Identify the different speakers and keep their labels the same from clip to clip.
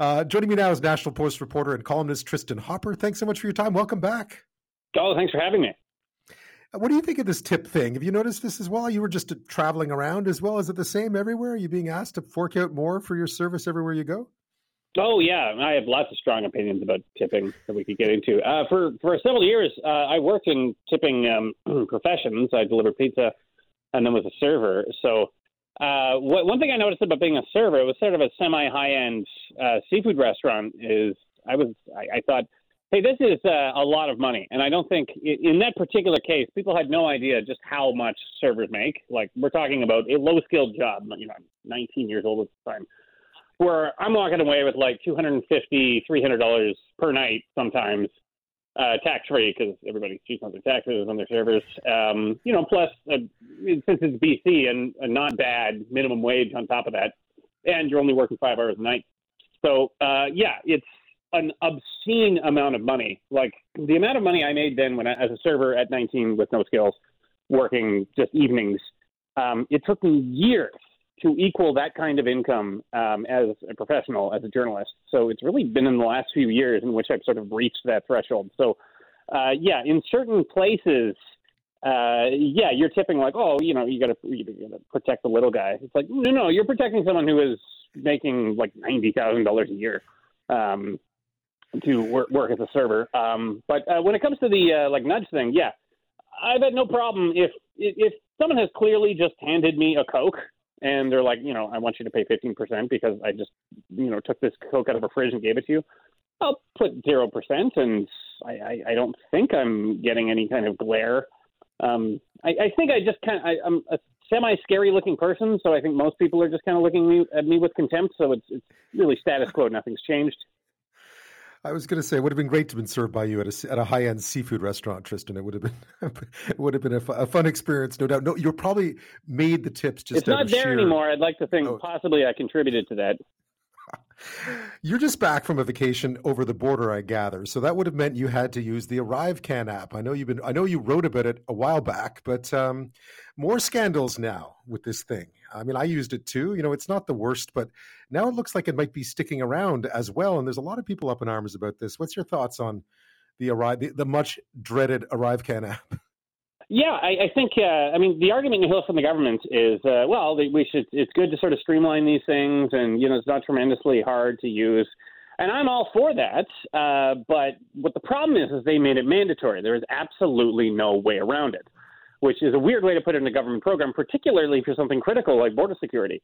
Speaker 1: Uh, joining me now is National Post reporter and columnist Tristin Hopper. Thanks so much for your time. Welcome back.
Speaker 2: Oh, thanks for having me.
Speaker 1: Uh, what do you think of this tip thing? Have you noticed this as well? You were just traveling around as well. Is it the same everywhere? Are you being asked to fork out more for your service everywhere you go?
Speaker 2: Oh yeah, I have lots of strong opinions about tipping that we could get into. Uh, for for several years, uh, I worked in tipping um, professions. I delivered pizza, and then was a server. So uh, what, one thing I noticed about being a server, it was sort of a semi high end uh, seafood restaurant. Is I was I, I thought, hey, this is uh, a lot of money, and I don't think in that particular case, people had no idea just how much servers make. Like we're talking about a low skilled job. You know, I'm 19 years old at the time where I'm walking away with like 250 $300 per night sometimes, uh, tax free because everybody cheats on their taxes on their servers. Um, you know, plus uh, since it's BC and a not bad minimum wage on top of that, and you're only working five hours a night. So uh, yeah, it's an obscene amount of money. Like the amount of money I made then when I, as a server at 19 with no skills, working just evenings. Um, it took me years to equal that kind of income um, as a professional, as a journalist. So it's really been in the last few years in which I've sort of reached that threshold. So, uh, yeah, in certain places, uh, yeah, you're tipping like, oh, you know, you got to protect the little guy. It's like, no, no, you're protecting someone who is making like ninety thousand dollars a year um, to work, work as a server. Um, but uh, when it comes to the uh, like nudge thing, yeah, I've had no problem if if someone has clearly just handed me a coke and they're like, you know, I want you to pay 15% because I just, you know, took this Coke out of a fridge and gave it to you. I'll put 0%, and I, I, I don't think I'm getting any kind of glare. Um, I, I think I just kind of, I, I'm a semi scary looking person, so I think most people are just kind of looking at me with contempt. So it's, it's really status quo. Nothing's changed.
Speaker 1: I was going to say it would have been great to have been served by you at a, at a high end seafood restaurant, Tristin. It would have been it would have been a, a fun experience, no doubt. No, you probably made the tips just.
Speaker 2: It's not there
Speaker 1: sheer...
Speaker 2: anymore. I'd like to think oh. possibly I contributed to that.
Speaker 1: You're just back from a vacation over the border, I gather. So that would have meant you had to use the ArriveCan app. I know you've been. I know you wrote about it a while back, but um, more scandals now with this thing. I mean, I used it too. You know, it's not the worst, but now it looks like it might be sticking around as well. And there's a lot of people up in arms about this. What's your thoughts on the arrive, the, the much dreaded ArriveCan app?
Speaker 2: Yeah, I, I think. Uh, I mean, the argument you hear from the government is, uh, well, we should. It's good to sort of streamline these things, and you know, it's not tremendously hard to use. And I'm all for that. Uh, but what the problem is, is they made it mandatory. There is absolutely no way around it which is a weird way to put it in a government program, particularly for something critical like border security.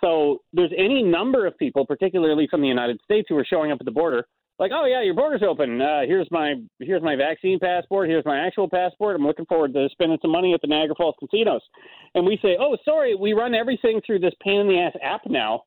Speaker 2: So there's any number of people, particularly from the United States, who are showing up at the border, like, oh yeah, your border's open. Uh, here's my here's my vaccine passport. Here's my actual passport. I'm looking forward to spending some money at the Niagara Falls casinos. And we say, oh, sorry, we run everything through this pain in the ass app now.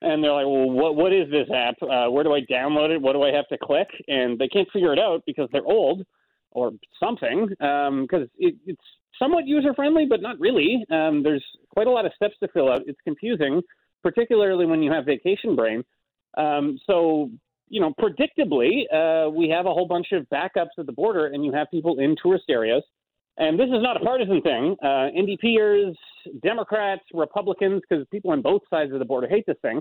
Speaker 2: And they're like, well, what what is this app? Uh, where do I download it? What do I have to click? And they can't figure it out because they're old or something because um, it, it's somewhat user friendly, but not really. Um, there's quite a lot of steps to fill out. It's confusing, particularly when you have vacation brain. Um, so, you know, predictably, uh, we have a whole bunch of backups at the border, and you have people in tourist areas. And this is not a partisan thing. Uh, NDPers, Democrats, Republicans, because people on both sides of the border hate this thing,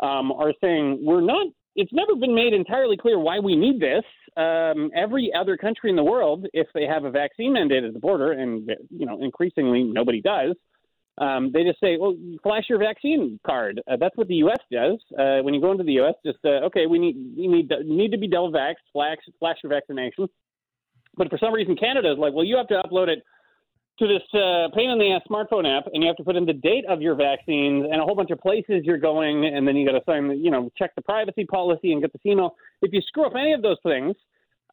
Speaker 2: um, are saying we're not it's never been made entirely clear why we need this. Um, every other country in the world, if they have a vaccine mandate at the border, and you know increasingly nobody does, um, they just say, "Well, flash your vaccine card." Uh, that's what the U.S. does. Uh, when you go into the U.S., just uh, okay, we need you need need to be vaxxed, flash flash your vaccination. But for some reason, Canada is like, "Well, you have to upload it to this uh, pain in the ass smartphone app, and you have to put in the date of your vaccines and a whole bunch of places you're going, and then you got to sign, you know, check the privacy policy and get the email. If you screw up any of those things,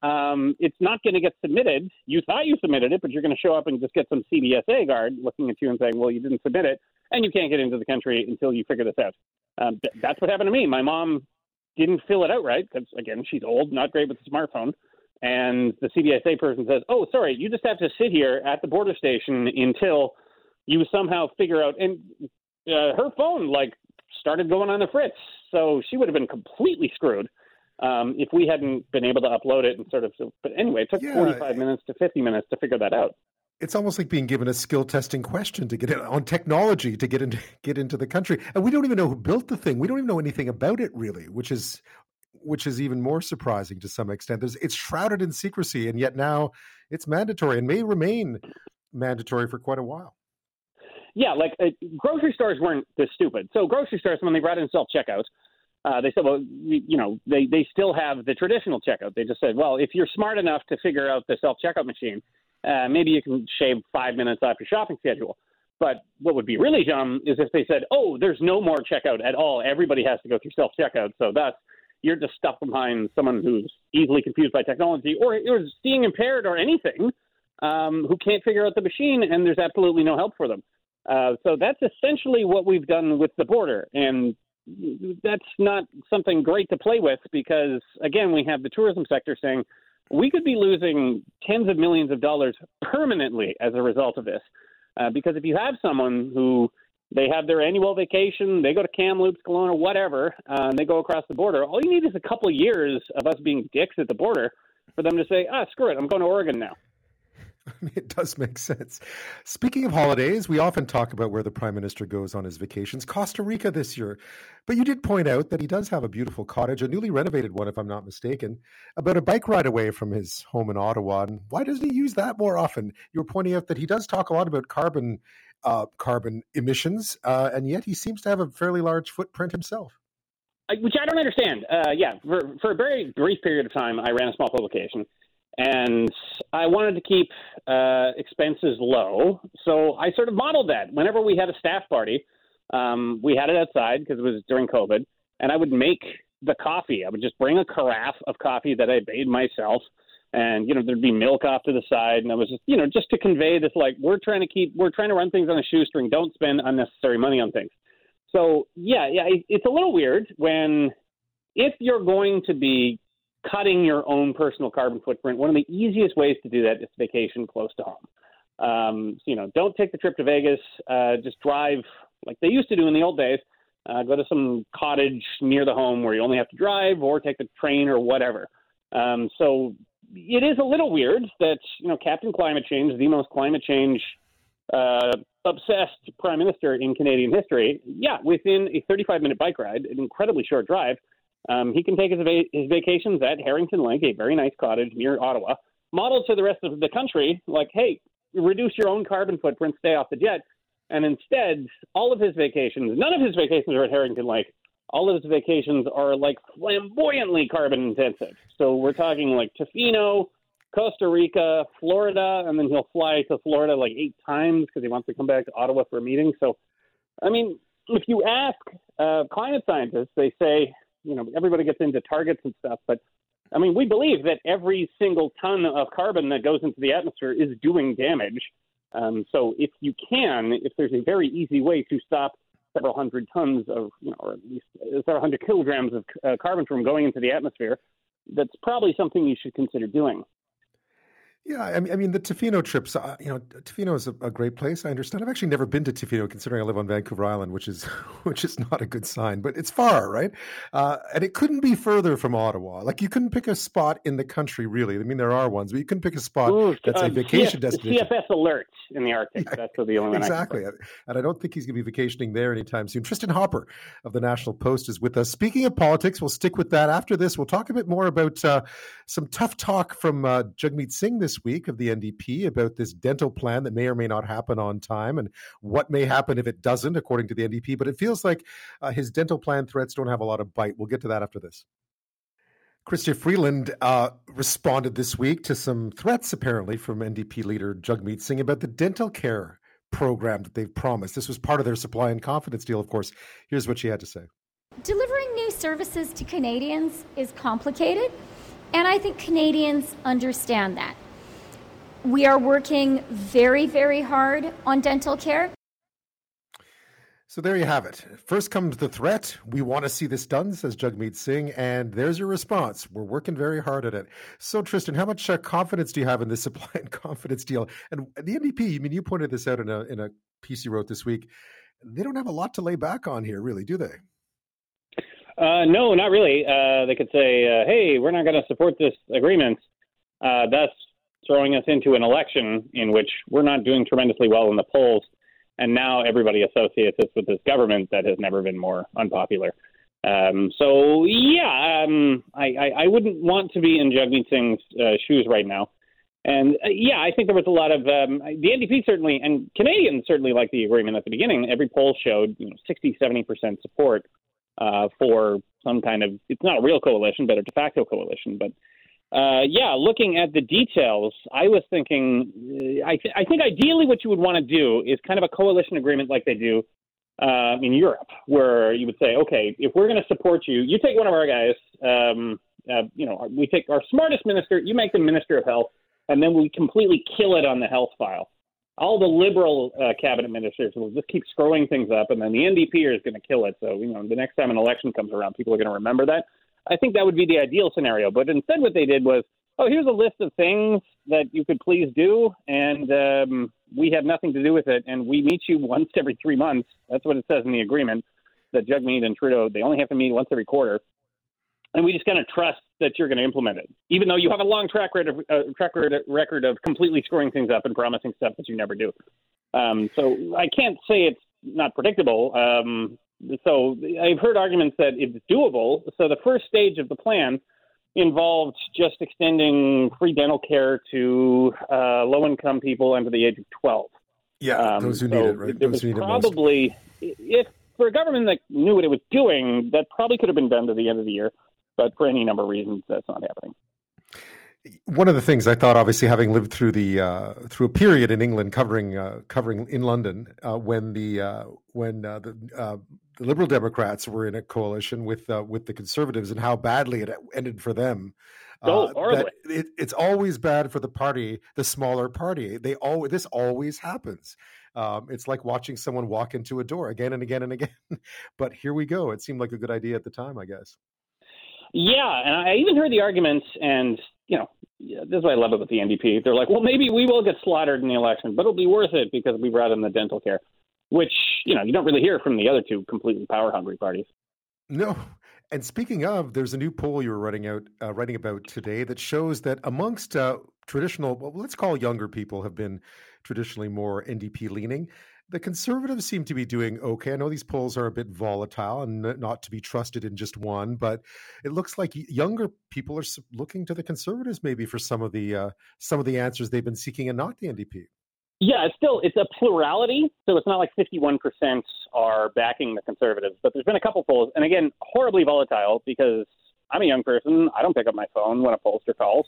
Speaker 2: um, it's not going to get submitted. You thought you submitted it, but you're going to show up and just get some CBSA guard looking at you and saying, "Well, you didn't submit it, and you can't get into the country until you figure this out." Um, th- that's what happened to me. My mom didn't fill it out right because, again, she's old, not great with a smartphone and the CBSA person says, "Oh, sorry, you just have to sit here at the border station until you somehow figure out." And uh, her phone like started going on the fritz, so she would have been completely screwed um, if we hadn't been able to upload it and sort of. But anyway, it took yeah. 45 minutes to 50 minutes to figure that out.
Speaker 1: it's almost like being given a skill testing question to get in, on technology to get into get into the country, and we don't even know who built the thing. We don't even know anything about it really, which is which is even more surprising to some extent. There's, it's shrouded in secrecy, and yet now it's mandatory and may remain mandatory for quite a while.
Speaker 2: Yeah, like uh, grocery stores weren't this stupid. So grocery stores, when they brought in self checkouts, uh, they said, well, you know, they they still have the traditional checkout. They just said, well, if you're smart enough to figure out the self checkout machine, uh, maybe you can shave five minutes off your shopping schedule. But what would be really dumb is if they said, oh, there's no more checkout at all. Everybody has to go through self checkout. So thus, you're just stuck behind someone who's easily confused by technology or, or seeing impaired or anything um, who can't figure out the machine, and there's absolutely no help for them. Uh, so that's essentially what we've done with the border. And that's not something great to play with because, again, we have the tourism sector saying we could be losing tens of millions of dollars permanently as a result of this. Uh, because if you have someone who they have their annual vacation, they go to Kamloops, Kelowna, whatever, uh, and they go across the border, all you need is a couple years of us being dicks at the border for them to say, ah, screw it, I'm going to Oregon now.
Speaker 1: It does make sense. Speaking of holidays, we often talk about where the prime minister goes on his vacations. Costa Rica this year. But you did point out that he does have a beautiful cottage, a newly renovated one, if I'm not mistaken, about a bike ride away from his home in Ottawa. And why doesn't he use that more often? You were pointing out that he does talk a lot about carbon uh, carbon emissions, uh, and yet he seems to have a fairly large footprint himself.
Speaker 2: Which I don't understand. Uh, yeah, for, for a very brief period of time, I ran a small publication and I wanted to keep uh, expenses low. So I sort of modeled that. Whenever we had a staff party, um, we had it outside because it was during COVID, and I would make the coffee. I would just bring a carafe of coffee that I made myself, and you know there'd be milk off to the side, and I was just you know just to convey this like we're trying to keep we're trying to run things on a shoestring. Don't spend unnecessary money on things. So yeah, yeah, it's a little weird when if you're going to be cutting your own personal carbon footprint, one of the easiest ways to do that is vacation close to home. Um, so, you know, don't take the trip to Vegas. Uh, just drive like they used to do in the old days. Uh, go to some cottage near the home where you only have to drive, or take the train or whatever. Um, so it is a little weird that you know Captain Climate Change, the most climate change uh, obsessed prime minister in Canadian history, yeah, within a 35 minute bike ride, an incredibly short drive, um, he can take his, va- his vacations at Harrington Lake, a very nice cottage near Ottawa, modeled to the rest of the country like, hey, reduce your own carbon footprint, stay off the jet. And instead, all of his vacations, none of his vacations are at Harrington Lake. All of his vacations are like flamboyantly carbon intensive. So we're talking like Tofino, Costa Rica, Florida, and then he'll fly to Florida like eight times because he wants to come back to Ottawa for a meeting. So, I mean, if you ask uh, climate scientists, they say you know, everybody gets into targets and stuff, but I mean, we believe that every single ton of carbon that goes into the atmosphere is doing damage. Um, so if you can, if there's a very easy way to stop several hundred tons of, you know, or at least several hundred kilograms of uh, carbon from going into the atmosphere, that's probably something you should consider doing.
Speaker 1: Yeah, I mean, I mean the Tofino trips. Uh, you know, Tofino is a, a, great place. I understand. I've actually never been to Tofino, considering I live on Vancouver Island, which is which is not a good sign. But it's far, right? Uh, and it couldn't be further from Ottawa. Like you couldn't pick a spot in the country, really. I mean, there are ones, but you couldn't pick a spot Ooh, that's uh, a vacation destination.
Speaker 2: CFS alerts in the Arctic. Yeah, that's the only one.
Speaker 1: Exactly, I and I don't think he's going to be vacationing there anytime soon. Tristin Hopper of the National Post is with us. Speaking of politics, we'll stick with that after this. We'll talk a bit more about uh, some tough talk from uh, Jagmeet Singh this week of the NDP about this dental plan that may or may not happen on time and what may happen if it doesn't, according to the NDP. But it feels like uh, his dental plan threats don't have a lot of bite. We'll get to that after this. Chrystia Freeland uh, responded this week to some threats, apparently, from NDP leader Jagmeet Singh about the dental care program that they've promised. This was part of their supply and confidence deal, of course. Here's what she had to say
Speaker 3: Delivering new services to Canadians is complicated, and I think Canadians understand that. We are working very, very hard on dental care.
Speaker 1: So there you have it. First comes the threat. We want to see this done, says Jagmeet Singh. And there's your response. We're working very hard at it. So, Tristin, how much uh, confidence do you have in this supply and confidence deal? And the NDP, I mean, you pointed this out in a, in a piece you wrote this week. They don't have a lot to lay back on here, really, do they?
Speaker 2: Uh, no, not really. Uh, they could say, uh, hey, we're not going to support this agreement. Uh, that's throwing us into an election in which we're not doing tremendously well in the polls, and now everybody associates us with this government that has never been more unpopular. Um, so yeah, um, I, I, I, wouldn't want to be in Jagmeet Singh's uh, shoes right now. And uh, yeah, I think there was a lot of um, the NDP certainly, and Canadians certainly like the agreement at the beginning. Every poll showed you know 60, 70 percent support uh, for some kind of it's not a real coalition, but a de facto coalition. But uh, yeah, looking at the details, I was thinking, uh, I, th- I think ideally what you would want to do is kind of a coalition agreement like they do uh, in Europe, where you would say, okay, if we're going to support you, you take one of our guys. Um, uh, you know, we take our smartest minister, you make them minister of health, and then we completely kill it on the health file. All the liberal uh, cabinet ministers will just keep screwing things up, and then the NDP is going to kill it. So, you know, the next time an election comes around, people are going to remember that. I think that would be the ideal scenario. But instead, what they did was, oh, here's a list of things that you could please do, and um, we have nothing to do with it, and we meet you once every three months. That's what it says in the agreement that Jagmeet and Trudeau they only have to meet once every quarter, and we just kind of trust that you're going to implement it, even though you have a long track record of uh, track record of completely screwing things up and promising stuff that you never do. Um, so I can't say it's not predictable. Um, so I've heard arguments that it's doable. So the first stage of the plan involved just extending free dental care to uh, low income people under the age of 12.
Speaker 1: Yeah, um, those who so need it, right?
Speaker 2: Those who need probably, it if for a government that knew what it was doing, that probably could have been done to the end of the year. But for any number of reasons, that's not happening
Speaker 1: one of the things I thought, obviously, having lived through the uh, through a period in England, covering uh, covering in London, uh, when the uh, when uh, the, uh, the, Liberal Democrats were in a coalition with with the Conservatives, and how badly it ended for them.
Speaker 2: Oh,
Speaker 1: it, it's always bad for the party, the smaller party. They always this always happens. Um, it's like watching someone walk into a door again and again and again. but here we go. It seemed like a good idea at the time, I guess.
Speaker 2: Yeah, and I even heard the arguments, and you know, this is what I love about the NDP. They're like, well, maybe we will get slaughtered in the election, but it'll be worth it because we brought in the dental care, which you know you don't really hear from the other two completely power hungry parties.
Speaker 1: No. And speaking of, there's a new poll you were writing out, uh, writing about today that shows that amongst uh, traditional, well, let's call younger people, have been traditionally more NDP leaning the conservatives seem to be doing okay. I know these polls are a bit volatile and not to be trusted in just one, but it looks like younger people are looking to the conservatives maybe for some of the uh, some of the answers they've been seeking, and not the NDP.
Speaker 2: Yeah, it's still it's a plurality, so it's not like 51% are backing the conservatives, but there's been a couple polls, and again, horribly volatile because I'm a young person. I don't pick up my phone when a pollster calls.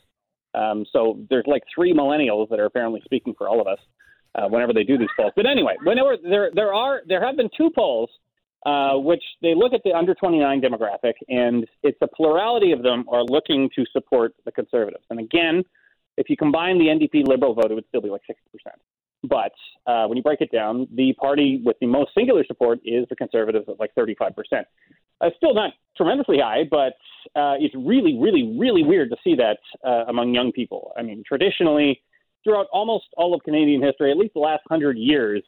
Speaker 2: Um, so there's like three millennials that are apparently speaking for all of us uh, whenever they do these polls. But anyway, whenever there there are there have been two polls uh, which they look at the under 29 demographic, and it's a plurality of them are looking to support the conservatives. And again, if you combine the NDP Liberal vote, it would still be like 60%. But uh, when you break it down, the party with the most singular support is the Conservatives at like 35%. Uh, still not tremendously high, but uh, it's really, really, really weird to see that uh, among young people. I mean, traditionally, throughout almost all of Canadian history, at least the last hundred years,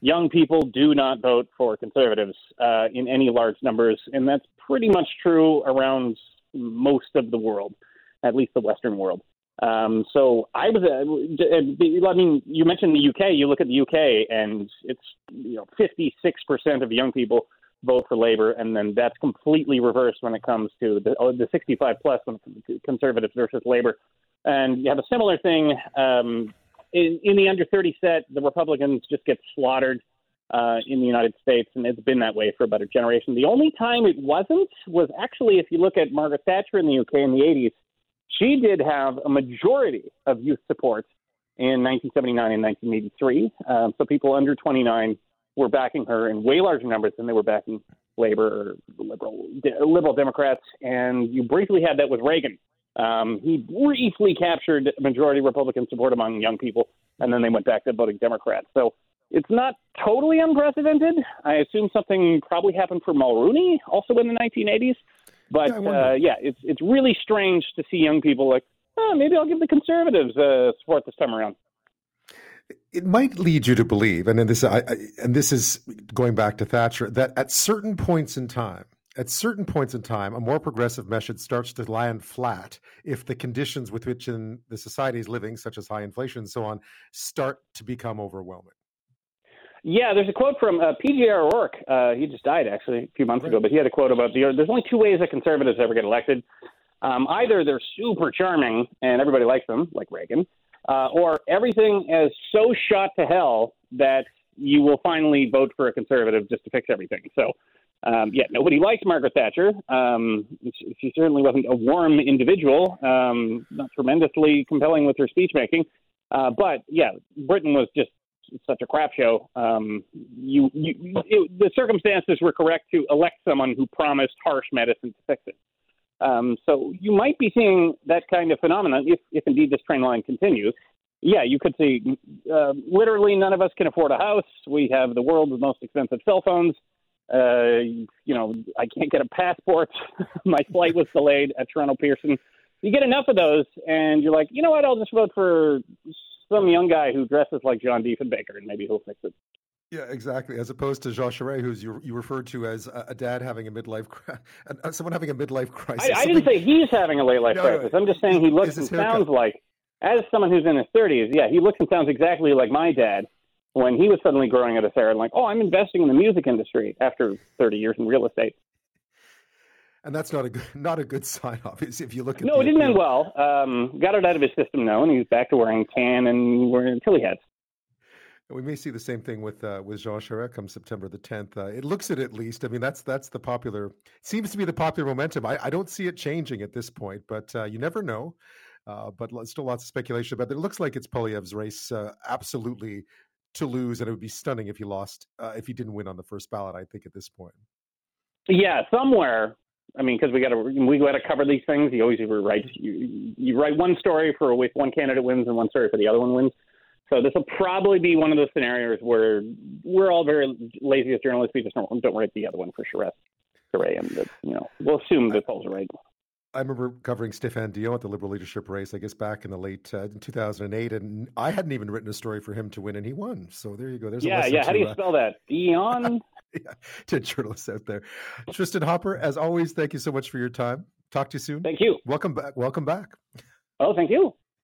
Speaker 2: young people do not vote for conservatives uh, in any large numbers, and that's pretty much true around most of the world, at least the Western world. Um, so I was, uh, I mean, you mentioned the UK. You look at the UK, and it's you know 56 percent of young people vote for Labour, and then that's completely reversed when it comes to the, oh, the 65 plus Conservatives versus Labour. And you have a similar thing um, in, in the under 30 set. The Republicans just get slaughtered uh, in the United States, and it's been that way for about a generation. The only time it wasn't was actually if you look at Margaret Thatcher in the UK in the 80s, she did have a majority of youth support in 1979 and 1983. Um, so people under 29 were backing her in way larger numbers than they were backing Labour or liberal liberal Democrats. And you briefly had that with Reagan um, he briefly captured majority Republican support among young people, and then they went back to voting Democrat. So it's not totally unprecedented. I assume something probably happened for Mulroney also in the 1980s. But yeah, uh, yeah it's it's really strange to see young people like, oh, maybe I'll give the conservatives uh, support this time around.
Speaker 1: It might lead you to believe, and this I, I, and this is going back to Thatcher, that at certain points in time, at certain points in time, a more progressive message starts to land flat if the conditions with which in the society is living, such as high inflation and so on, start to become overwhelming.
Speaker 2: Yeah, there's a quote from uh, P.J.R. O'Rourke. Uh, he just died actually a few months right. ago, but he had a quote about the. There's only two ways that conservatives ever get elected. Um, either they're super charming and everybody likes them, like Reagan, uh, or everything is so shot to hell that you will finally vote for a conservative just to fix everything. So, um, yeah, nobody liked Margaret Thatcher. Um, she, she certainly wasn't a warm individual, um, not tremendously compelling with her speech making. Uh, but yeah, Britain was just such a crap show. Um, you, you, it, the circumstances were correct to elect someone who promised harsh medicine to fix it. Um, so you might be seeing that kind of phenomenon if, if indeed this train line continues. Yeah, you could see uh, literally none of us can afford a house. We have the world's most expensive cell phones. Uh, you know, I can't get a passport. My flight was delayed at Toronto Pearson. You get enough of those, and you're like, you know what? I'll just vote for some young guy who dresses like John Diefenbaker, and maybe he'll fix it.
Speaker 1: Yeah, exactly. As opposed to Jean Charest, who's you, you referred to as a, dad having a midlife, someone having a midlife crisis.
Speaker 2: I, I didn't say he's having a late life no, crisis. I'm just saying he looks and sounds like, as someone who's in his 30s, yeah, he looks and sounds exactly like my dad when he was suddenly growing out of hair and like, oh, I'm investing in the music industry after 30 years in real estate.
Speaker 1: And that's not a good, not a good sign, obviously. If you look at
Speaker 2: no, it didn't end well. Um, got it out of his system now, and he's back to wearing tan and wearing Tilley hats.
Speaker 1: We may see the same thing with uh, with Jean Charest come September the 10th. Uh, it looks it at least. I mean, that's that's the popular seems to be the popular momentum. I, I don't see it changing at this point, but uh, you never know. Uh, but still lots of speculation about it. It looks like it's Poilievre's race uh, absolutely to lose, and it would be stunning if he lost uh, if he didn't win on the first ballot. I think at this point.
Speaker 2: Yeah, somewhere. I mean, because we got to we got to cover these things. You always write you, you write one story for if one candidate wins and one story for the other one wins. So this will probably be one of those scenarios where we're all very lazy as journalists. We just don't, don't write the other one for Charest, Charest, and the, you know we'll assume the polls are right.
Speaker 1: I remember covering Stéphane Dion at the Liberal leadership race, I guess back in the late uh, 2008, and I hadn't even written a story for him to win, and he won. So there you go. There's
Speaker 2: yeah, yeah. How do you uh, spell that? Dion.
Speaker 1: yeah, to journalists out there, Tristin Hopper. As always, thank you so much for your time. Talk to you soon.
Speaker 2: Thank you.
Speaker 1: Welcome back. Welcome back.
Speaker 2: Oh, thank you.